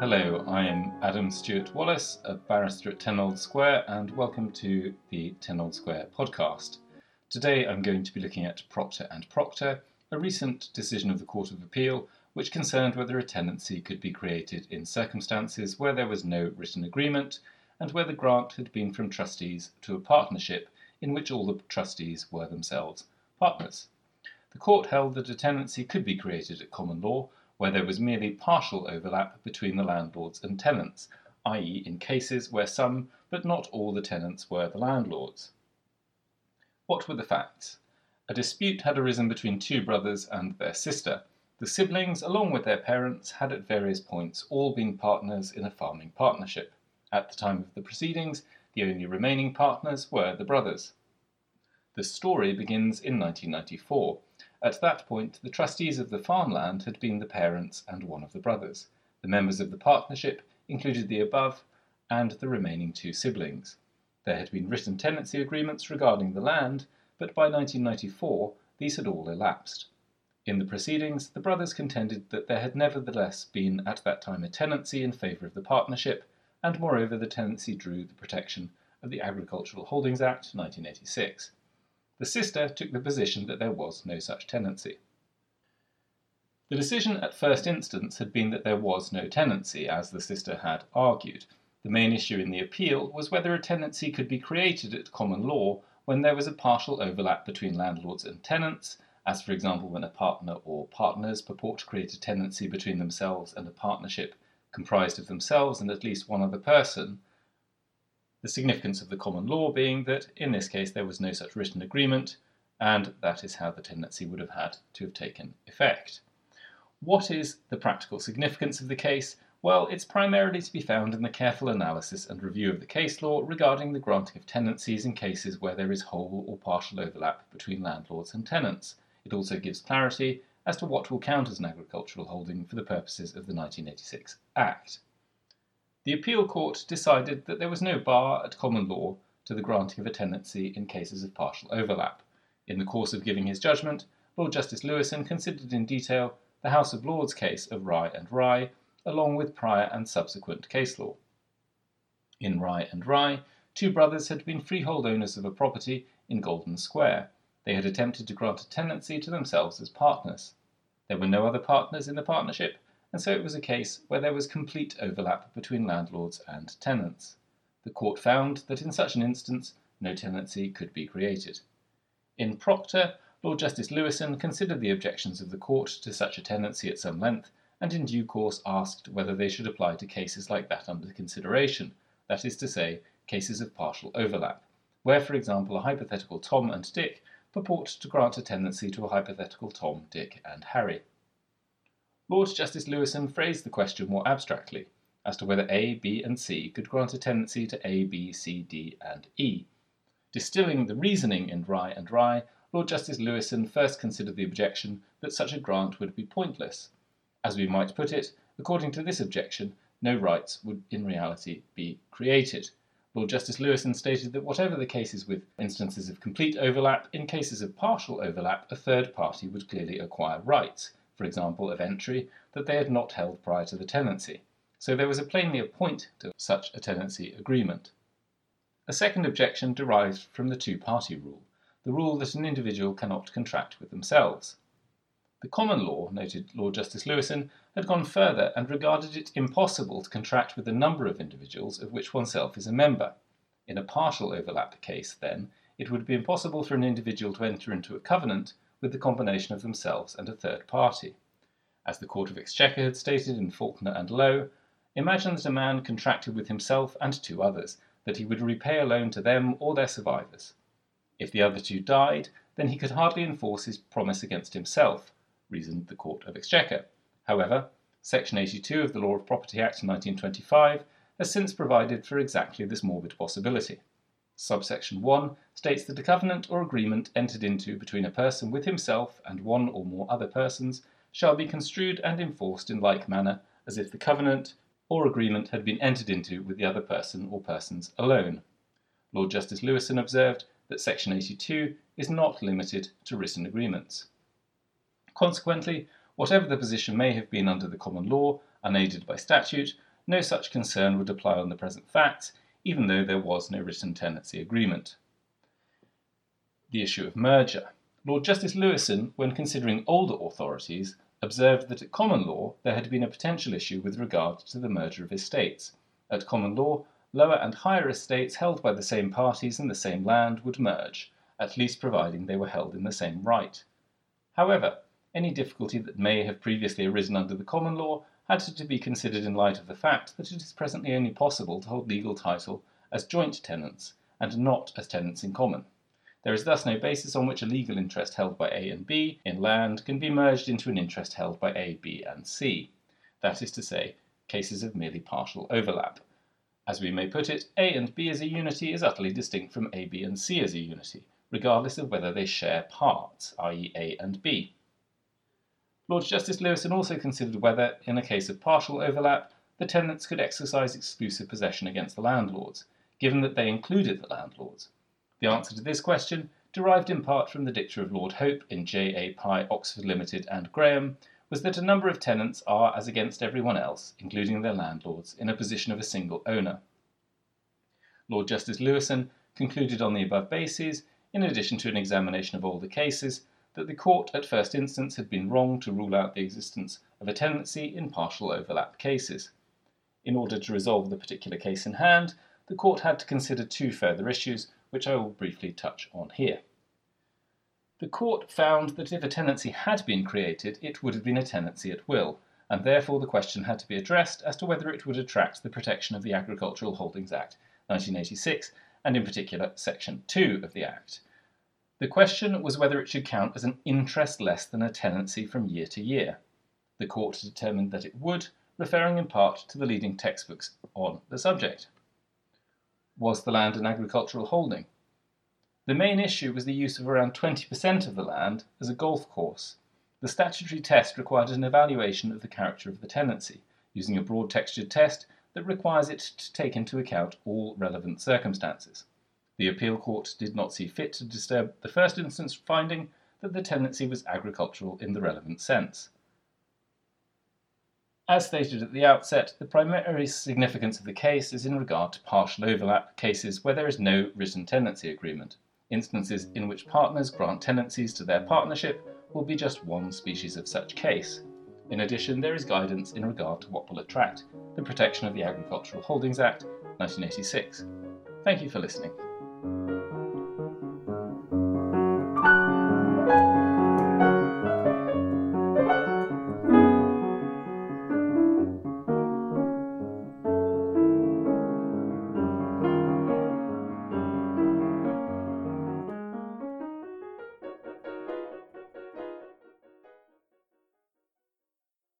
Hello, I am Adam Stewart Wallace, a barrister at Ten Old Square, and welcome to the Ten Old Square podcast. Today I'm going to be looking at Procter and Procter, a recent decision of the Court of Appeal which concerned whether a tenancy could be created in circumstances where there was no written agreement and where the grant had been from trustees to a partnership in which all the trustees were themselves partners. The court held that a tenancy could be created at common law where there was merely partial overlap between the landlords and tenants, i.e., in cases where some but not all the tenants were the landlords. What were the facts? A dispute had arisen between two brothers and their sister. The siblings, along with their parents, had at various points all been partners in a farming partnership. At the time of the proceedings, the only remaining partners were the brothers. The story begins in 1994. At that point, the trustees of the farmland had been the parents and one of the brothers. The members of the partnership included the above and the remaining two siblings. There had been written tenancy agreements regarding the land, but by 1994 these had all elapsed. In the proceedings, the brothers contended that there had nevertheless been at that time a tenancy in favour of the partnership, and moreover the tenancy drew the protection of the Agricultural Holdings Act 1986. The sister took the position that there was no such tenancy. The decision at first instance had been that there was no tenancy, as the sister had argued. The main issue in the appeal was whether a tenancy could be created at common law when there was a partial overlap between landlords and tenants, as for example when a partner or partners purport to create a tenancy between themselves and a partnership comprised of themselves and at least one other person, the significance of the common law being that in this case there was no such written agreement, and that is how the tenancy would have had to have taken effect. What is the practical significance of the case? Well, it's primarily to be found in the careful analysis and review of the case law regarding the granting of tenancies in cases where there is whole or partial overlap between landlords and tenants. It also gives clarity as to what will count as an agricultural holding for the purposes of the 1986 Act. The appeal court decided that there was no bar at common law to the granting of a tenancy in cases of partial overlap. In the course of giving his judgment, Lord Justice Lewison considered in detail the House of Lords case of Rye and Rye, along with prior and subsequent case law. In Rye and Rye, two brothers had been freehold owners of a property in Golden Square. They had attempted to grant a tenancy to themselves as partners. There were no other partners in the partnership, and so it was a case where there was complete overlap between landlords and tenants. The court found that in such an instance no tenancy could be created. In Procter, Lord Justice Lewison considered the objections of the court to such a tenancy at some length, and in due course asked whether they should apply to cases like that under consideration, that is to say, cases of partial overlap, where, for example, a hypothetical Tom and Dick purport to grant a tenancy to a hypothetical Tom, Dick, and Harry. Lord Justice Lewison phrased the question more abstractly, as to whether A, B, and C could grant a tenancy to A, B, C, D, and E. Distilling the reasoning in Rye and Rye, Lord Justice Lewison first considered the objection that such a grant would be pointless. As we might put it, according to this objection, no rights would in reality be created. Lord Justice Lewison stated that whatever the cases with instances of complete overlap, in cases of partial overlap, a third party would clearly acquire rights, for example, of entry, that they had not held prior to the tenancy. So there was plainly a point to such a tenancy agreement. A second objection derived from the two party rule, the rule that an individual cannot contract with themselves. The common law, noted Lord Justice Lewison, had gone further and regarded it impossible to contract with a number of individuals of which oneself is a member. In a partial overlap case, then, it would be impossible for an individual to enter into a covenant with the combination of themselves and a third party. As the Court of Exchequer had stated in Faulkner and Lowe, imagine that a man contracted with himself and two others that he would repay a loan to them or their survivors. If the other two died, then he could hardly enforce his promise against himself, reasoned the Court of Exchequer. However, Section 82 of the Law of Property Act 1925 has since provided for exactly this morbid possibility. Subsection 1 states that a covenant or agreement entered into between a person with himself and one or more other persons shall be construed and enforced in like manner as if the covenant or agreement had been entered into with the other person or persons alone. Lord Justice Lewison observed that Section 82 is not limited to written agreements. Consequently, whatever the position may have been under the common law, unaided by statute, no such concern would apply on the present facts, even though there was no written tenancy agreement. The issue of merger. Lord Justice Lewison, when considering older authorities, observed that at common law there had been a potential issue with regard to the merger of estates. At common law, lower and higher estates held by the same parties in the same land would merge, at least providing they were held in the same right. However, any difficulty that may have previously arisen under the common law had to be considered in light of the fact that it is presently only possible to hold legal title as joint tenants and not as tenants in common. There is thus no basis on which a legal interest held by A and B in land can be merged into an interest held by A, B, and C. That is to say, cases of merely partial overlap. As we may put it, A and B as a unity is utterly distinct from A, B, and C as a unity, regardless of whether they share parts, i.e. A and B. Lord Justice Lewison also considered whether, in a case of partial overlap, the tenants could exercise exclusive possession against the landlords, given that they included the landlords. The answer to this question, derived in part from the dicta of Lord Hope in J. A. Pye, Oxford Limited, and Graham, was that a number of tenants are, as against everyone else, including their landlords, in a position of a single owner. Lord Justice Lewison concluded on the above bases, in addition to an examination of all the cases, that the court at first instance had been wrong to rule out the existence of a tenancy in partial overlap cases. In order to resolve the particular case in hand, the court had to consider two further issues which I will briefly touch on here. The court found that if a tenancy had been created, it would have been a tenancy at will, and therefore the question had to be addressed as to whether it would attract the protection of the Agricultural Holdings Act 1986, and in particular Section 2 of the Act. The question was whether it should count as an interest less than a tenancy from year to year. The court determined that it would, referring in part to the leading textbooks on the subject was the land an agricultural holding? The main issue was the use of around 20% of the land as a golf course. The statutory test required an evaluation of the character of the tenancy, using a broad textured test that requires it to take into account all relevant circumstances. The appeal court did not see fit to disturb the first instance finding that the tenancy was agricultural in the relevant sense. As stated at the outset, the primary significance of the case is in regard to partial overlap cases where there is no written tenancy agreement. Instances in which partners grant tenancies to their partnership will be just one species of such case. In addition, there is guidance in regard to what will attract the protection of the Agricultural Holdings Act 1986. Thank you for listening.